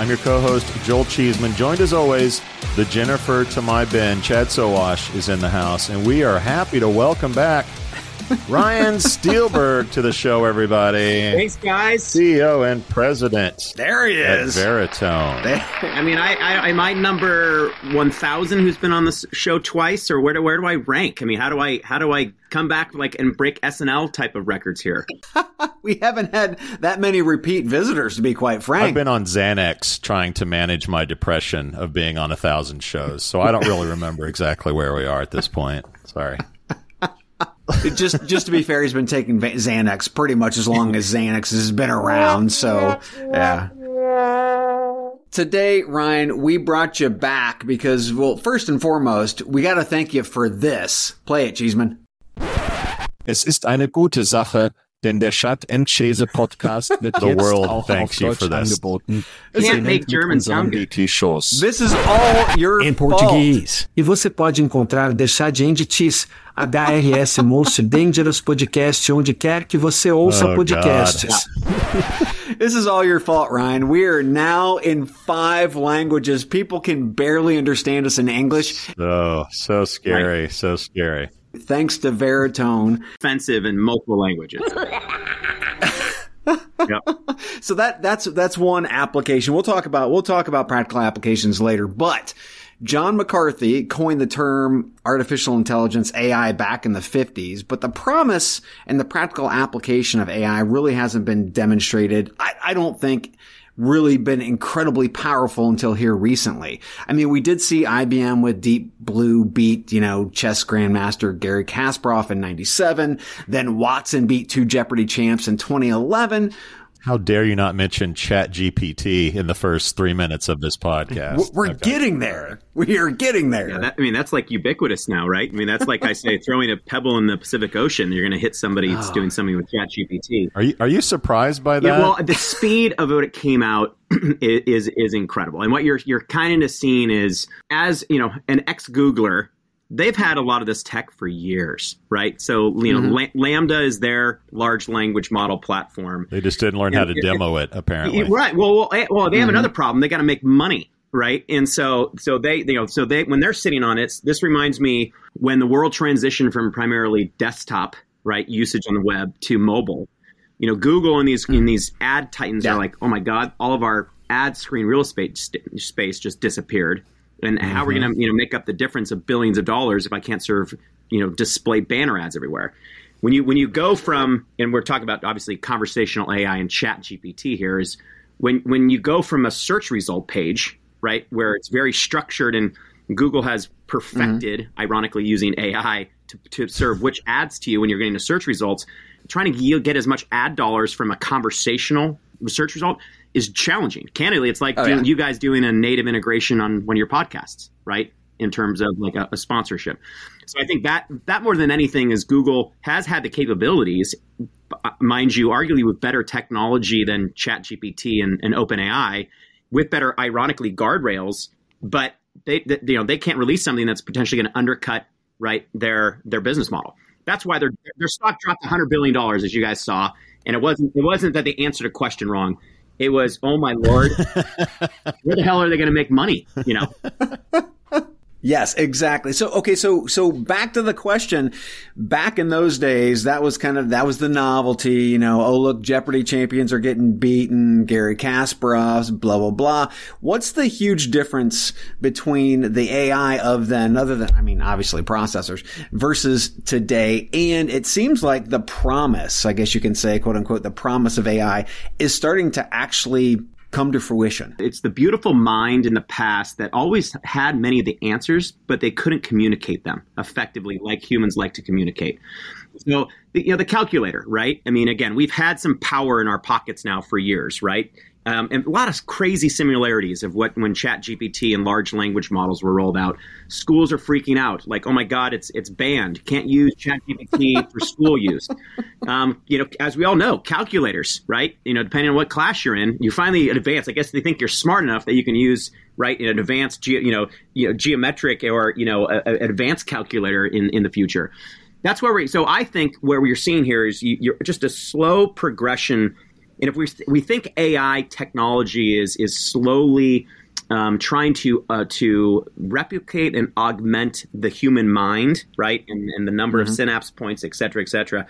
I'm your co host, Joel Cheeseman, joined as always, the Jennifer to my Ben, Chad Sowash, is in the house, and we are happy to welcome back Ryan Steelberg to the show, everybody. Thanks, guys. CEO and president There he is. at is. Veritone. I mean, I, I am I number one thousand who's been on this show twice, or where do where do I rank? I mean, how do I how do I come back like and break SNL type of records here? We haven't had that many repeat visitors, to be quite frank. I've been on Xanax trying to manage my depression of being on a thousand shows, so I don't really remember exactly where we are at this point. Sorry. just just to be fair, he's been taking Xanax pretty much as long as Xanax has been around. So yeah. Today, Ryan, we brought you back because, well, first and foremost, we got to thank you for this. Play it, Cheeseman. Es ist eine gute Sache, denn der Chat and Chase Podcast wird The jetzt world auch thanks auf you Deutsch for this. angeboten. Can't make mit German unseren sound good. DT-Shows. This is all your fault. português. E você pode encontrar The Chad and Cheese, HRS Most Dangerous Podcast, onde quer que você ouça Oh, podcasts. This is all your fault, Ryan. We are now in five languages. People can barely understand us in English. Oh, so scary, so scary. Thanks to Veritone. Offensive in multiple languages. yep. So that that's that's one application. We'll talk about we'll talk about practical applications later, but John McCarthy coined the term artificial intelligence AI back in the 50s, but the promise and the practical application of AI really hasn't been demonstrated. I, I don't think really been incredibly powerful until here recently. I mean, we did see IBM with Deep Blue beat, you know, chess grandmaster Garry Kasparov in 97. Then Watson beat two Jeopardy champs in 2011. How dare you not mention Chat GPT in the first three minutes of this podcast? We're- We're Okay. getting there. We are getting there. Yeah, that, I mean, that's like ubiquitous now, right? I mean, that's like I say, throwing a pebble in the Pacific Ocean, you're going to hit somebody that's ah. doing something with ChatGPT. Are you are you surprised by that? Yeah, well, the speed of what it came out is, is is incredible, and what you're you're kind of seeing is as you know, an ex Googler, they've had a lot of this tech for years, right? So you know, La- LaMDA is their large language model platform, they just didn't learn how to Yeah, demo it. Apparently, Right. Well, well, eh, well they have another problem. They got to make money, right? And so, so they, you know, so they when they're sitting on it, this reminds me when the world transitioned from primarily desktop, right, usage on the web to mobile. You know, Google and these in these ad titans Yeah. are like, oh my god, all of our ad screen real estate st- space just disappeared. And how are we going to, you know, make up the difference of billions of dollars if I can't serve, you know, display banner ads everywhere? when you when you go from and we're talking about obviously conversational AI and Chat GPT here is when when you go from a search result page, right, where it's very structured and Google has perfected, mm-hmm. ironically, using AI to, to serve which ads to you when you're getting the search results. Trying to get as much ad dollars from a conversational search result is challenging. Candidly, it's like oh, doing, yeah. you guys doing a native integration on one of your podcasts, right? In terms of like a, a sponsorship. So I think that that more than anything is Google has had the capabilities, uh, mind you, arguably with better technology than ChatGPT and, and OpenAI, with better, ironically, guardrails. But they, they, you know, they can't release something that's potentially going to undercut right their their business model. That's why their their stock dropped 100 billion dollars, as you guys saw. And it wasn't it wasn't that they answered a question wrong. It was, oh my lord, where the hell are they going to make money? You know. Yes, exactly. So okay, so so back to the question. Back in those days, that was kind of that was the novelty, you know, oh look, Jeopardy champions are getting beaten, Garry Kasparov's, blah blah blah. What's the huge difference between the AI of then other than I mean, obviously processors versus today? And it seems like the promise, I guess you can say, quote unquote, the promise of AI is starting to actually come to fruition. It's the beautiful mind in the past that always had many of the answers, but they couldn't communicate them effectively like humans like to communicate. So, you know, the calculator, right? I mean, again, we've had some power in our pockets now for years, right? Um, and a lot of crazy similarities of what when Chat GPT and large language models were rolled out. Schools are freaking out, like, oh my God, it's it's banned. Can't use Chat GPT for school use. Um, you know, as we all know, calculators, right? You know, depending on what class you're in, you finally advance. I guess they think you're smart enough that you can use right in an advanced, ge- you know, you know, geometric or you know, an advanced calculator in in the future. That's where we. So I think where we're seeing here is you, you're just a slow progression and if we we think AI technology is is slowly um, trying to uh, to replicate and augment the human mind, right, and, and the number mm-hmm. of synapse points, et cetera, et cetera.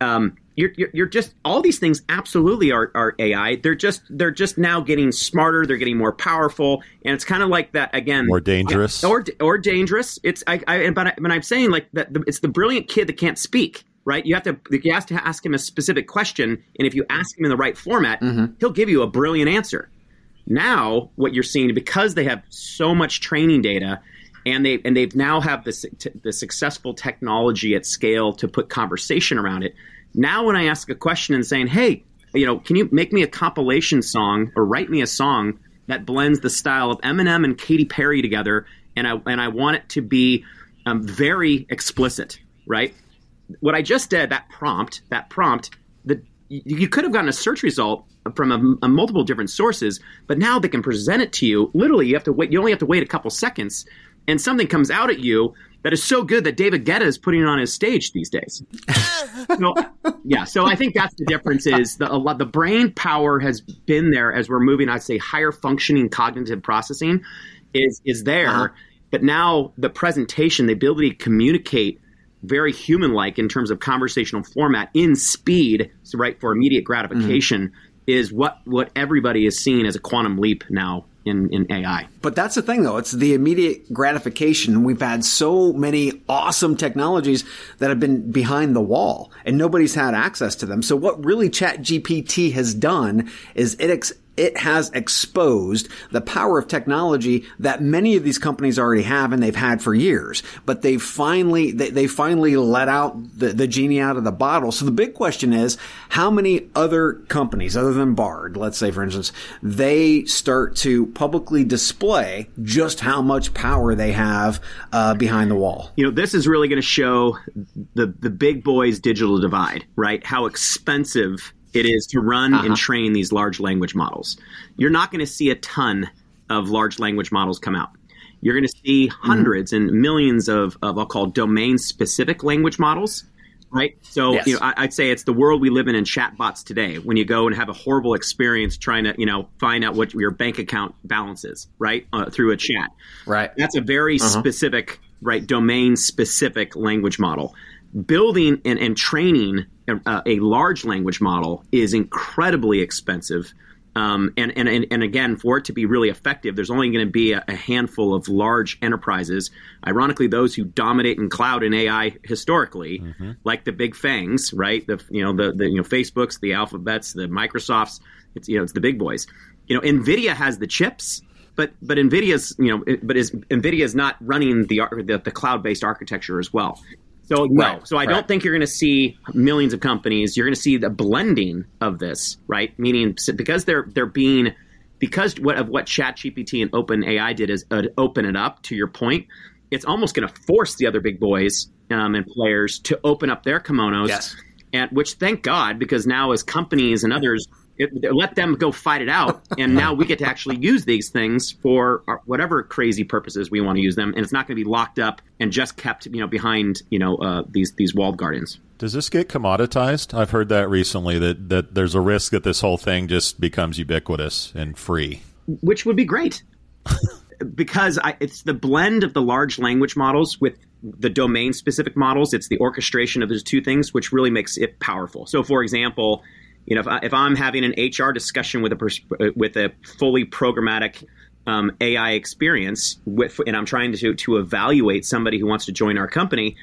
Um, you're, you're, you're, just all these things absolutely are, are AI. They're just they're just now getting smarter. They're getting more powerful, and it's kind of like that again. More dangerous, or or dangerous. It's I, I but I, but I'm saying like that. It's the brilliant kid that can't speak right? You have to you have to ask him a specific question, and if you ask him in the right format, mm-hmm. he'll give you a brilliant answer. Now, what you're seeing because they have so much training data, and they and they've now have the the successful technology at scale to put conversation around it. Now, when I ask a question and saying, "Hey, you know, can you make me a compilation song or write me a song that blends the style of Eminem and Katy Perry together, and I and I want it to be um, very explicit, right? What I just did, that prompt, that prompt, the you could have gotten a search result from a, a, multiple different sources, but now they can present it to you. Literally, you have to wait. You only have to wait a couple seconds, and something comes out at you that is so good that David Guetta is putting it on his stage these days. so, yeah, so I think that's the difference. Is the lot, the brain power has been there as we're moving. I'd say higher functioning cognitive processing is is there, uh-huh. but now the presentation, the ability to communicate very human like in terms of conversational format in speed, so right for immediate gratification, mm-hmm. is what what everybody is seeing as a quantum leap now in, in AI. But that's the thing though, it's the immediate gratification. We've had so many awesome technologies that have been behind the wall and nobody's had access to them. So what really ChatGPT has done is it ex- it has exposed the power of technology that many of these companies already have and they've had for years. But they've finally, they, they finally let out the, the genie out of the bottle. So the big question is, how many other companies, other than Bard, let's say for instance, they start to publicly display just how much power they have uh, behind the wall? You know, this is really going to show the the big boys digital divide, right? How expensive it is to run uh-huh. and train these large language models. You're not going to see a ton of large language models come out. You're going to see 100s mm-hmm. and millions of, of I'll call domain specific language models, right? So yes. you know, I, would say it's the world we live in in chatbots today. When you go and have a horrible experience trying to you know find out what your bank account balance is, right, uh, through a chat, right? That's a very uh-huh. specific, right, domain specific language model building and, and training a, a, large language model is incredibly expensive Um, and, and, and, and again, for it to be really effective, there's only going to be a, a, handful of large enterprises. Ironically, those who dominate in cloud and AI historically, mm-hmm. like the big FAANGs, right? The you know the, the you know Facebooks, the Alphabets, the Microsofts. It's you know it's the big boys. You know, Nvidia has the chips, but but Nvidia's you know but is Nvidia is not running the the, the cloud based architecture as well. So no, right, so I right. don't think you're going to see millions of companies. You're going to see the blending of this, right? Meaning because they're they're being because what of what ChatGPT and OpenAI did is uh, open it up. To your point, it's almost going to force the other big boys um, and players to open up their kimonos. Yes. And which, thank God, because now as companies and others it, let them go fight it out, and now we get to actually use these things for our, whatever crazy purposes we want to use them, and it's not going to be locked up and just kept, you know, behind, you know, uh, these these walled gardens. Does this get commoditized? I've heard that recently that that there's a risk that this whole thing just becomes ubiquitous and free, which would be great. because I, it's the blend of the large language models with the domain specific models. It's the orchestration of those two things, which really makes it powerful. So, for example, you know, if, I, if I'm having an HR discussion with a pers- with a fully programmatic um, AI experience, with, and I'm trying to to evaluate somebody who wants to join our company,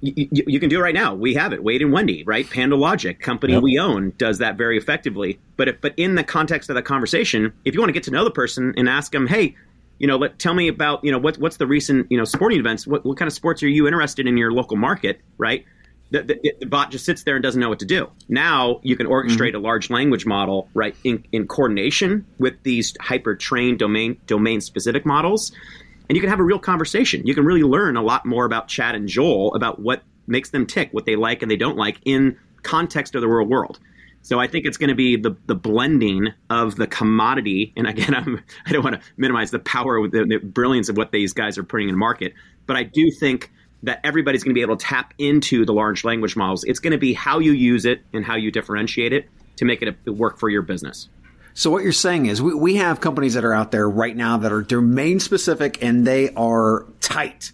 you, you, can do it right now. We have it. Wade and Wendy, right? PandoLogic, company yep. we own, does that very effectively. But if, but in the context of the conversation, if you want to get to know the person and ask them, hey, you know, let tell me about you know what what's the recent you know sporting events? What what kind of sports are you interested in your local market? Right? The, the, the, bot just sits there and doesn't know what to do. Now you can orchestrate mm-hmm. a large language model, right, in, in coordination with these hyper trained domain domain specific models, and you can have a real conversation. You can really learn a lot more about Chad and Joel about what makes them tick, what they like and they don't like in context of the real world. So I think it's going to be the the blending of the commodity, and again, I'm, I don't want to minimize the power, the, the brilliance of what these guys are putting in market, but I do think that everybody's going to be able to tap into the large language models. It's going to be how you use it and how you differentiate it to make it work for your business. So what you're saying is we, we have companies that are out there right now that are domain specific and they are tight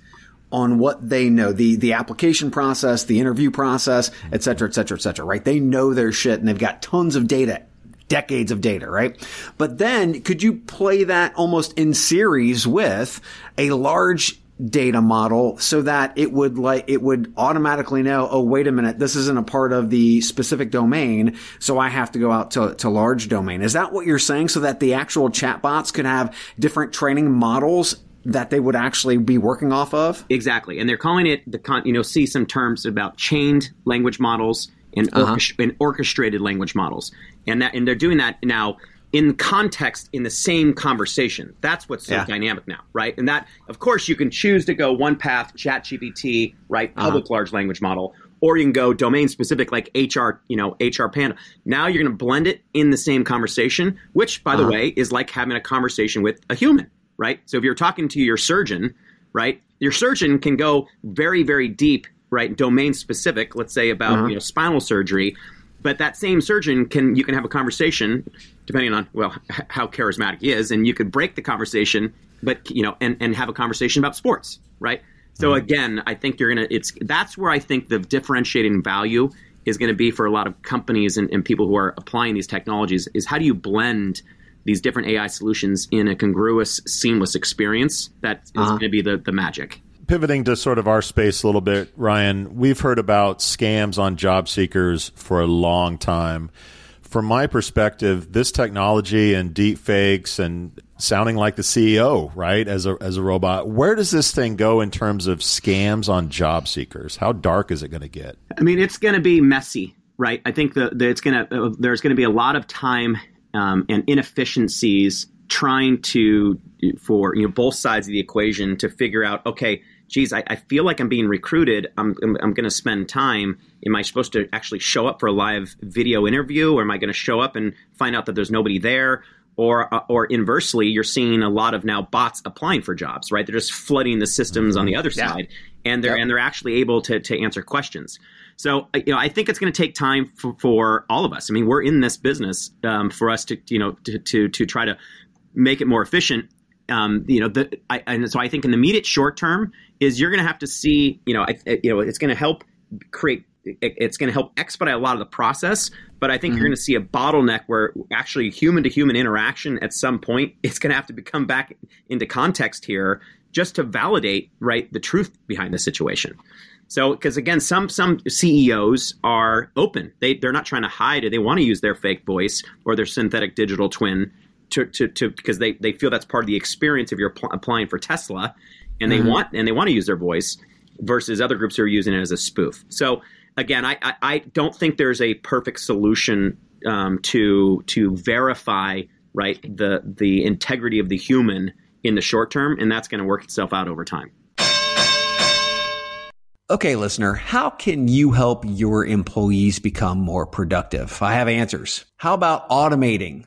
on what they know, the, the application process, the interview process, et cetera, et cetera, et cetera, right? They know their shit and they've got tons of data decades of data, right? But then could you play that almost in series with a large data model so that it would like it would automatically know oh wait a minute this isn't a part of the specific domain so i have to go out to, to large domain. Is that what you're saying? So that the actual chatbots could have different training models that they would actually be working off of? Exactly. And they're calling it the con you know see some terms about chained language models and, uh-huh. and orchestrated language models. And that and they're doing that now in context in the same conversation. That's what's so yeah. dynamic now, right? And that, of course, you can choose to go one path, Chat GPT, right, uh-huh. public uh-huh. large language model, or you can go domain specific like HR, you know, HR Pando. Now you're going to blend it in the same conversation, which, by uh-huh. the way, is like having a conversation with a human, right? So if you're talking to your surgeon, right, your surgeon can go very, very deep, right, domain specific. Let's say about uh-huh. you know spinal surgery but that same surgeon can you can have a conversation depending on well how charismatic he is and you could break the conversation but you know and, and have a conversation about sports right so mm-hmm. again i think you're gonna it's that's where i think the differentiating value is going to be for a lot of companies and, and people who are applying these technologies is how do you blend these different ai solutions in a congruous seamless experience that is uh-huh. going to be the, the magic pivoting to sort of our space a little bit, Ryan, we've heard about scams on job seekers for a long time. From my perspective, this technology and deep fakes and sounding like the CEO, right, as a as a robot, where does this thing go in terms of scams on job seekers? How dark is it going to get? I mean, it's going to be messy, right? I think that it's going to uh, there's going to be a lot of time um, and inefficiencies trying to for you know both sides of the equation to figure out okay geez, I, I feel like I'm being recruited. I'm, I'm, I'm going to spend time. Am I supposed to actually show up for a live video interview, or am I going to show up and find out that there's nobody there? Or, uh, or inversely, you're seeing a lot of now bots applying for jobs, right? They're just flooding the systems on the other yeah. side, and they're yep. and they're actually able to to answer questions. So you know, I think it's going to take time for, for, all of us. I mean, we're in this business um, for us to you know to, to to try to make it more efficient um, you know, the, I, and so I think in the immediate short term is you're going to have to see, you know, I, you know, it's going to help create it's going to help expedite a lot of the process. But I think mm-hmm. you're going to see a bottleneck where actually human to human interaction at some point it's going to have to become back into context here just to validate right the truth behind the situation. So, because again, some some CEOs are open; they they're not trying to hide it. They want to use their fake voice or their synthetic digital twin to to, to because they they feel that's part of the experience if you're pl- applying for Tesla, and mm-hmm. they want and they want to use their voice versus other groups who are using it as a spoof. So again, I, I, I don't think there's a perfect solution um, to to verify right the the integrity of the human in the short term, and that's going to work itself out over time. Okay, listener, how can you help your employees become more productive? I have answers. How about automating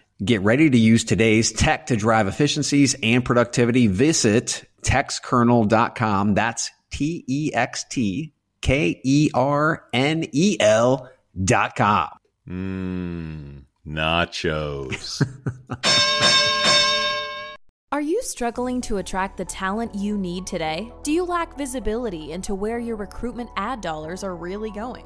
Get ready to use today's tech to drive efficiencies and productivity. Visit textkernel.com. That's T E X T K E R N E L dot com. Mmm, nachos. Are you struggling to attract the talent you need today? Do you lack visibility into where your recruitment ad dollars are really going?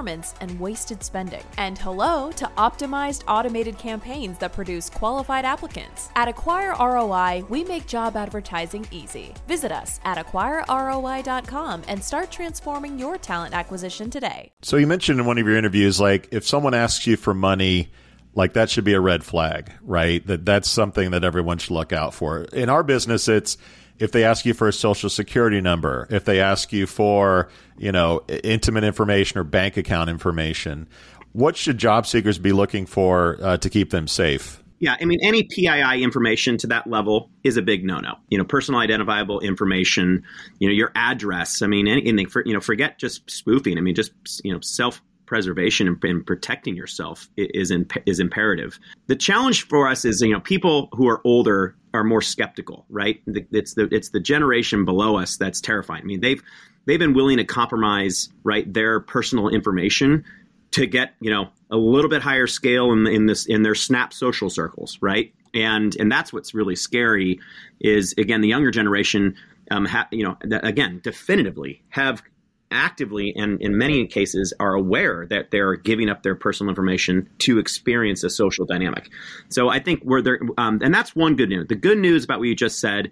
performance and wasted spending. And hello to optimized automated campaigns that produce qualified applicants. At Acquire ROI, we make job advertising easy. Visit us at acquireroi.com and start transforming your talent acquisition today. So you mentioned in one of your interviews like if someone asks you for money, like that should be a red flag, right? That that's something that everyone should look out for. In our business, it's if they ask you for a social security number, if they ask you for, you know, intimate information or bank account information, what should job seekers be looking for uh, to keep them safe? Yeah, I mean, any PII information to that level is a big no-no. You know, personal identifiable information, you know, your address. I mean, anything. For, you know, forget just spoofing. I mean, just you know, self preservation and, and, protecting yourself is is imperative. The challenge for us is you know people who are older are more skeptical, right? It's the it's the generation below us that's terrifying. I mean they've they've been willing to compromise right their personal information to get you know a little bit higher scale in, in this in their snap social circles, right? And and that's what's really scary is again the younger generation um, ha, you know, again, definitively have actively and in many cases are aware that they're giving up their personal information to experience a social dynamic. So I think we're there, um, and that's one good news. The good news about what you just said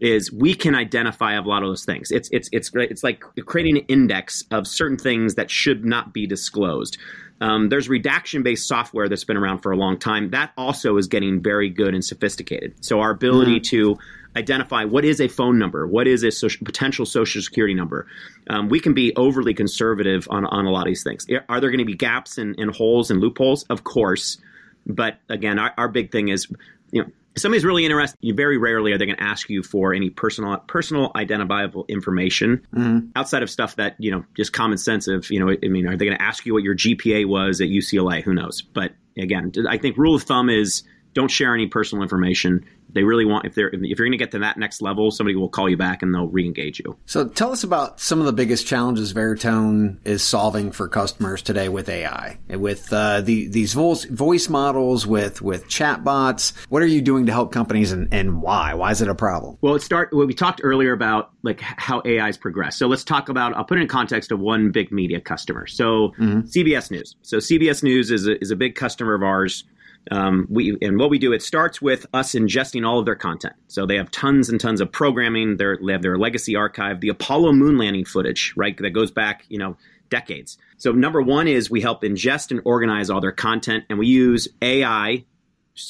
is we can identify a lot of those things. It's it's it's it's like creating an index of certain things that should not be disclosed. Um, there's redaction based software that's been around for a long time. That also is getting very good and sophisticated. So our ability mm. to identify what is a phone number, what is a social, potential social security number. Um, we can be overly conservative on, on a lot of these things. Are there going to be gaps and, and holes and loopholes? Of course. But again, our, our big thing is, you know, if somebody's really interested, you very rarely are they going to ask you for any personal personal identifiable information mm-hmm. outside of stuff that you know just common sense of you know I mean are they going to ask you what your GPA was at UCLA? Who knows? But again, I think rule of thumb is don't share any personal information. They really want if they're if you're going to get to that next level, somebody will call you back and they'll re-engage you. So tell us about some of the biggest challenges Veritone is solving for customers today with AI, with uh, the, these voice, voice models, with with chatbots. What are you doing to help companies, and, and why? Why is it a problem? Well, it start. Well, we talked earlier about like how AI's progressed. So let's talk about. I'll put it in context of one big media customer. So CBS News. So CBS News is a, is a big customer of ours. Um, we and what we do, it starts with us ingesting all of their content. So they have tons and tons of programming. They're, they have their legacy archive, the Apollo moon landing footage, right? That goes back, you know, decades. So number one is we help ingest and organize all their content, and we use AI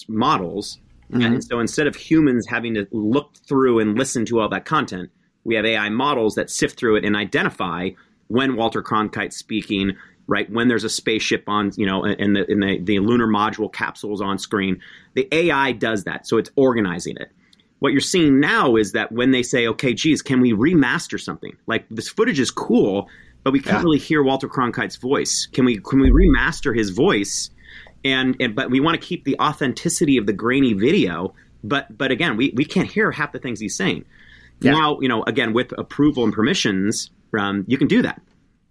models. And so instead of humans having to look through and listen to all that content, we have AI models that sift through it and identify when Walter Cronkite's speaking, right? When there's a spaceship on, you know, and the, and the, the lunar module capsules on screen. The AI does that. So it's organizing it. What you're seeing now is that when they say, okay, geez, can we remaster something? Like this footage is cool, but we can't Yeah. really hear Walter Cronkite's voice. Can we can we remaster his voice? And, and but we want to keep the authenticity of the grainy video. But but again, we, we can't hear half the things he's saying. Yeah. Now, you know, again, with approval and permissions, um, you can do that.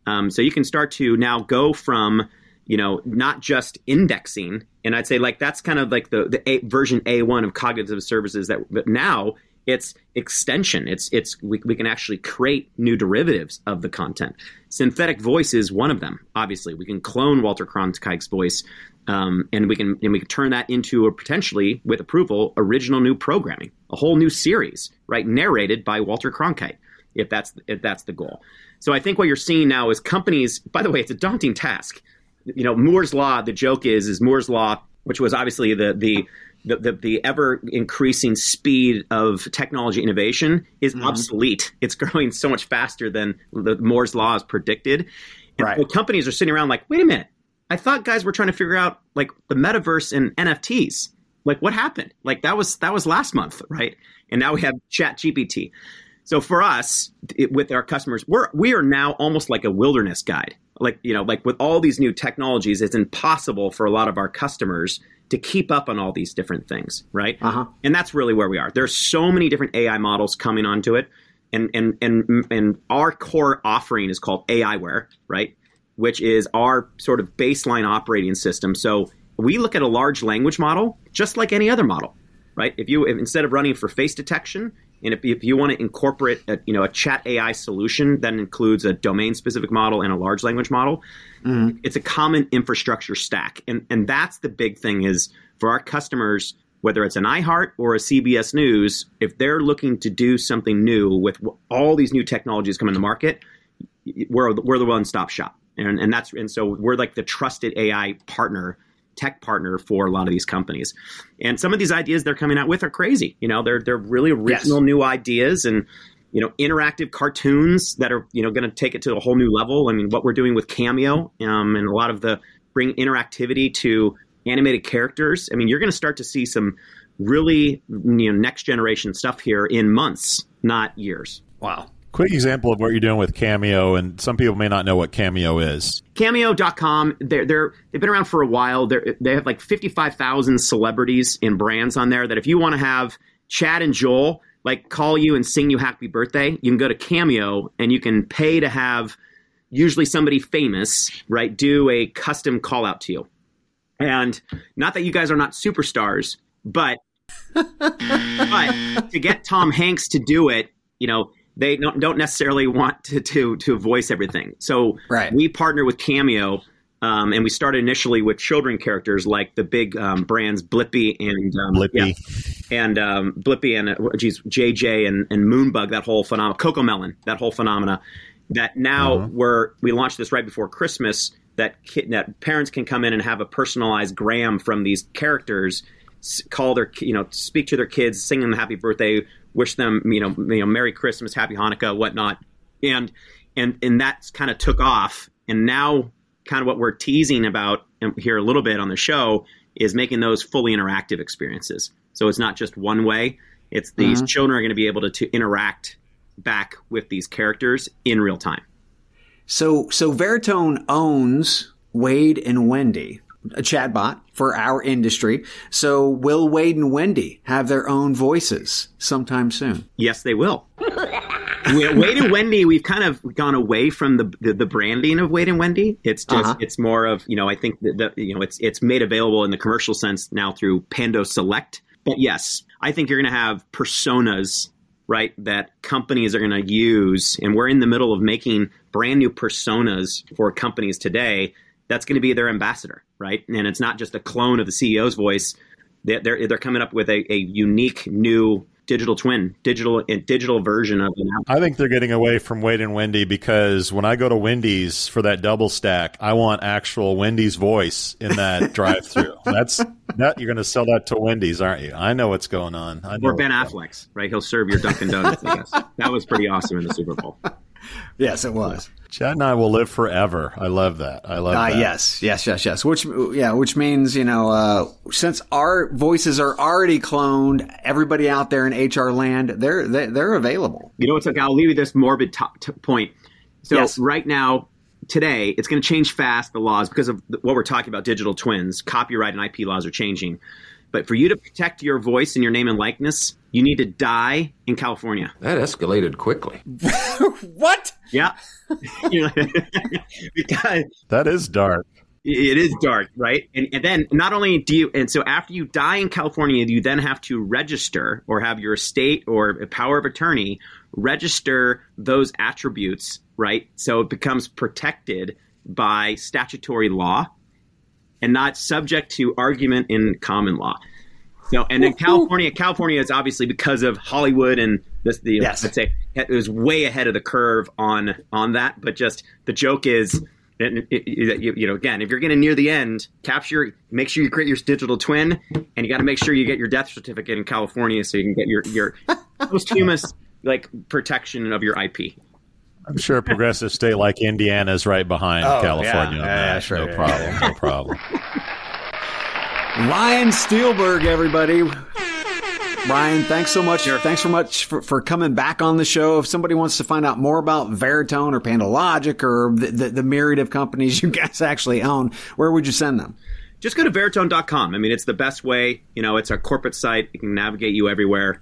Um, so you can start to now go from, you know, not just indexing, and I'd say like that's kind of like the the a, version A one of cognitive services. That but now it's extension. It's it's we, we can actually create new derivatives of the content. Synthetic voice is one of them. Obviously, we can clone Walter Cronkite's voice, um, and we can and we can turn that into a potentially, with approval, original new programming, a whole new series, right, narrated by Walter Cronkite, if that's if that's the goal. So I think what you're seeing now is companies. By the way, it's a daunting task. You know, Moore's law. The joke is is Moore's law, which was obviously the the the, the, the ever increasing speed of technology innovation is mm-hmm. obsolete. It's growing so much faster than the Moore's law is predicted. And Right. so companies are sitting around like, wait a minute, I thought guys were trying to figure out like the metaverse and NFTs. Like what happened? Like that was that was last month, right? And now we have Chat GPT. So for us, it, with our customers, we're we are now almost like a wilderness guide. Like you know, like with all these new technologies, it's impossible for a lot of our customers to keep up on all these different things, right? Uh-huh. And that's really where we are. There's so many different AI models coming onto it, and and and and our core offering is called AIware, right? Which is our sort of baseline operating system. So we look at a large language model just like any other model, right? If you if, instead of running for face detection, and if, if you want to incorporate a, you know a chat AI solution that includes a domain specific model and a large language model, mm-hmm. it's a common infrastructure stack, and and that's the big thing is for our customers. Whether it's an iHeart or a CBS News, if they're looking to do something new with all these new technologies coming to market, we're we're the one stop shop, and and that's and so we're like the trusted AI partner, tech partner for a lot of these companies, and some of these ideas they're coming out with are crazy. You know, they're they're really original new ideas and you know interactive cartoons that are you know going to take it to a whole new level. I mean, what we're doing with Cameo um, and a lot of the bring interactivity to animated characters. I mean, you're going to start to see some really you know next generation stuff here in months, not years. Wow. Quick example of what you're doing with Cameo, and some people may not know what Cameo is. Cameo.com, they're, they're, they've been around for a while. They're, they have like 55,000 celebrities and brands on there that if you want to have Chad and Joel like call you and sing you happy birthday, you can go to Cameo and you can pay to have usually somebody famous, right, do a custom call out to you. And not that you guys are not superstars, but but to get Tom Hanks to do it, you know, they don't, don't necessarily want to, to to voice everything. So Right. we partner with Cameo, um, and we started initially with children characters like the big um, brands Blippi and um, Blippi. yeah, and um, Blippi and uh, geez, JJ and, and Moonbug, that whole phenomena, CoComelon, that whole phenomena. That now we're we launched this right before Christmas. That kid, that parents can come in and have a personalized gram from these characters, call their you know speak to their kids, sing them happy birthday, wish them you know you know Merry Christmas, Happy Hanukkah, whatnot, and and and that's kind of took off. And now, kind of what we're teasing about here a little bit on the show is making those fully interactive experiences. So it's not just one way. It's these Mm-hmm. children are going to be able to, to interact back with these characters in real time. So, so Veritone owns Wade and Wendy, a chatbot for our industry. So, will Wade and Wendy have their own voices sometime soon? Yes, they will. Wade and Wendy, we've kind of gone away from the, the the branding of Wade and Wendy. It's just Uh-huh. it's more of you know I think that the, you know it's it's made available in the commercial sense now through Pando Select. But yes, I think you're going to have personas right that companies are going to use, and we're in the middle of making brand new personas for companies today. That's going to be their ambassador, right? And it's not just a clone of the CEO's voice. They're they're, they're coming up with a, a unique new digital twin, digital digital version of an. I think they're getting away from Wade and Wendy because when I go to Wendy's for that double stack, I want actual Wendy's voice in that drive-through. That's that you're going to sell that to Wendy's, aren't you? I know what's going on. I know Or Ben Affleck's, right? He'll serve your Dunkin' Donuts. I guess that was pretty awesome in the Super Bowl. Yes, it was. on. Chad and I will live forever. I love that. I love Uh, that. yes, yes, yes, yes. Which, yeah, which means you know, uh, since our voices are already cloned, everybody out there in HR land, they're they're, they're available. You know what's like? I'll leave you this morbid top t- point. So Yes. right now, today, it's going to change fast. The laws because of what we're talking about, digital twins, copyright and IP laws are changing. But for you to protect your voice and your name and likeness, you need to die in California. That escalated quickly. What? Yeah, because That is dark. it is dark, right? And, and then not only do you, and so after you die in California, you then have to register or have your estate or a power of attorney register those attributes, right? So it becomes protected by statutory law and not subject to argument in common law. So, and in California, California is obviously because of Hollywood and this, the Yes. let's say it was way ahead of the curve on on that. But just the joke is that it- it- you, you know, again, if you're getting near the end, capture, make sure you create your digital twin, and you got to make sure you get your death certificate in California so you can get your your posthumous like protection of your IP. I'm sure a progressive state like Indiana is right behind Oh, California. yeah. on Yeah, that. that's right. No problem. No problem. Ryan Steelberg, everybody. Ryan, thanks so much. Thanks so much for, for coming back on the show. If somebody wants to find out more about Veritone or PandoLogic or the, the, the myriad of companies you guys actually own, where would you send them? just go to veritone.com. I mean, it's the best way. You know, it's our corporate site. It can navigate you everywhere.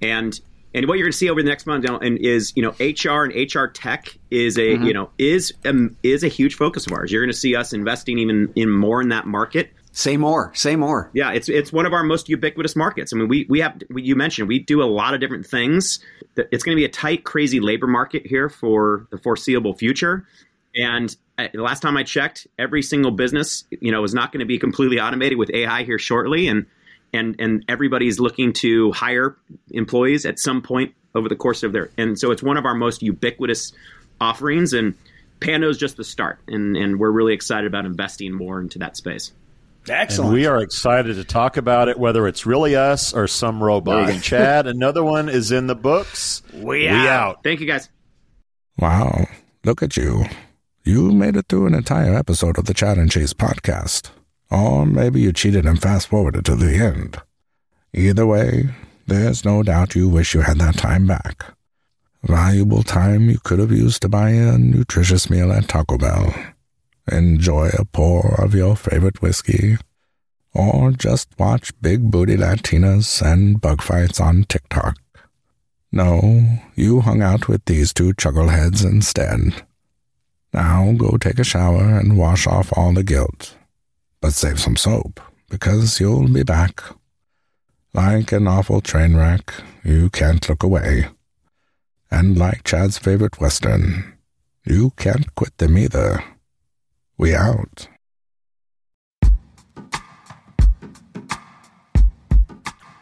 And and what you're going to see over the next month and is you know HR and HR tech is a you know is um, is a huge focus of ours. You're going to see us investing even in more in that market. Say more. Say more. Yeah, it's it's one of our most ubiquitous markets. I mean, we we have we, you mentioned we do a lot of different things. It's going to be a tight, crazy labor market here for the foreseeable future. And uh, the last time I checked, every single business, you know, is not going to be completely automated with AI here shortly, and and and everybody's looking to hire employees at some point over the course of their. And so it's one of our most ubiquitous offerings, and Pando's just the start, and and we're really excited about investing more into that space. Excellent. And we are excited to talk about it, whether it's really us or some robot. And Chad, another one is in the books. We out. Thank you, guys. Wow, look at you. You made it through an entire episode of the Chad and Cheese podcast. Or maybe you cheated and fast forwarded to the end. Either way, there's no doubt you wish you had that time back. Valuable time you could have used to buy a nutritious meal at Taco Bell, enjoy a pour of your favorite whiskey, or just watch big booty Latinas and bug fights on TikTok. No, you hung out with these two chuckleheads instead. Now go take a shower and wash off all the guilt. But save some soap, because you'll be back. Like an awful train wreck, you can't look away. And like Chad's favorite Western, you can't quit them either. We out.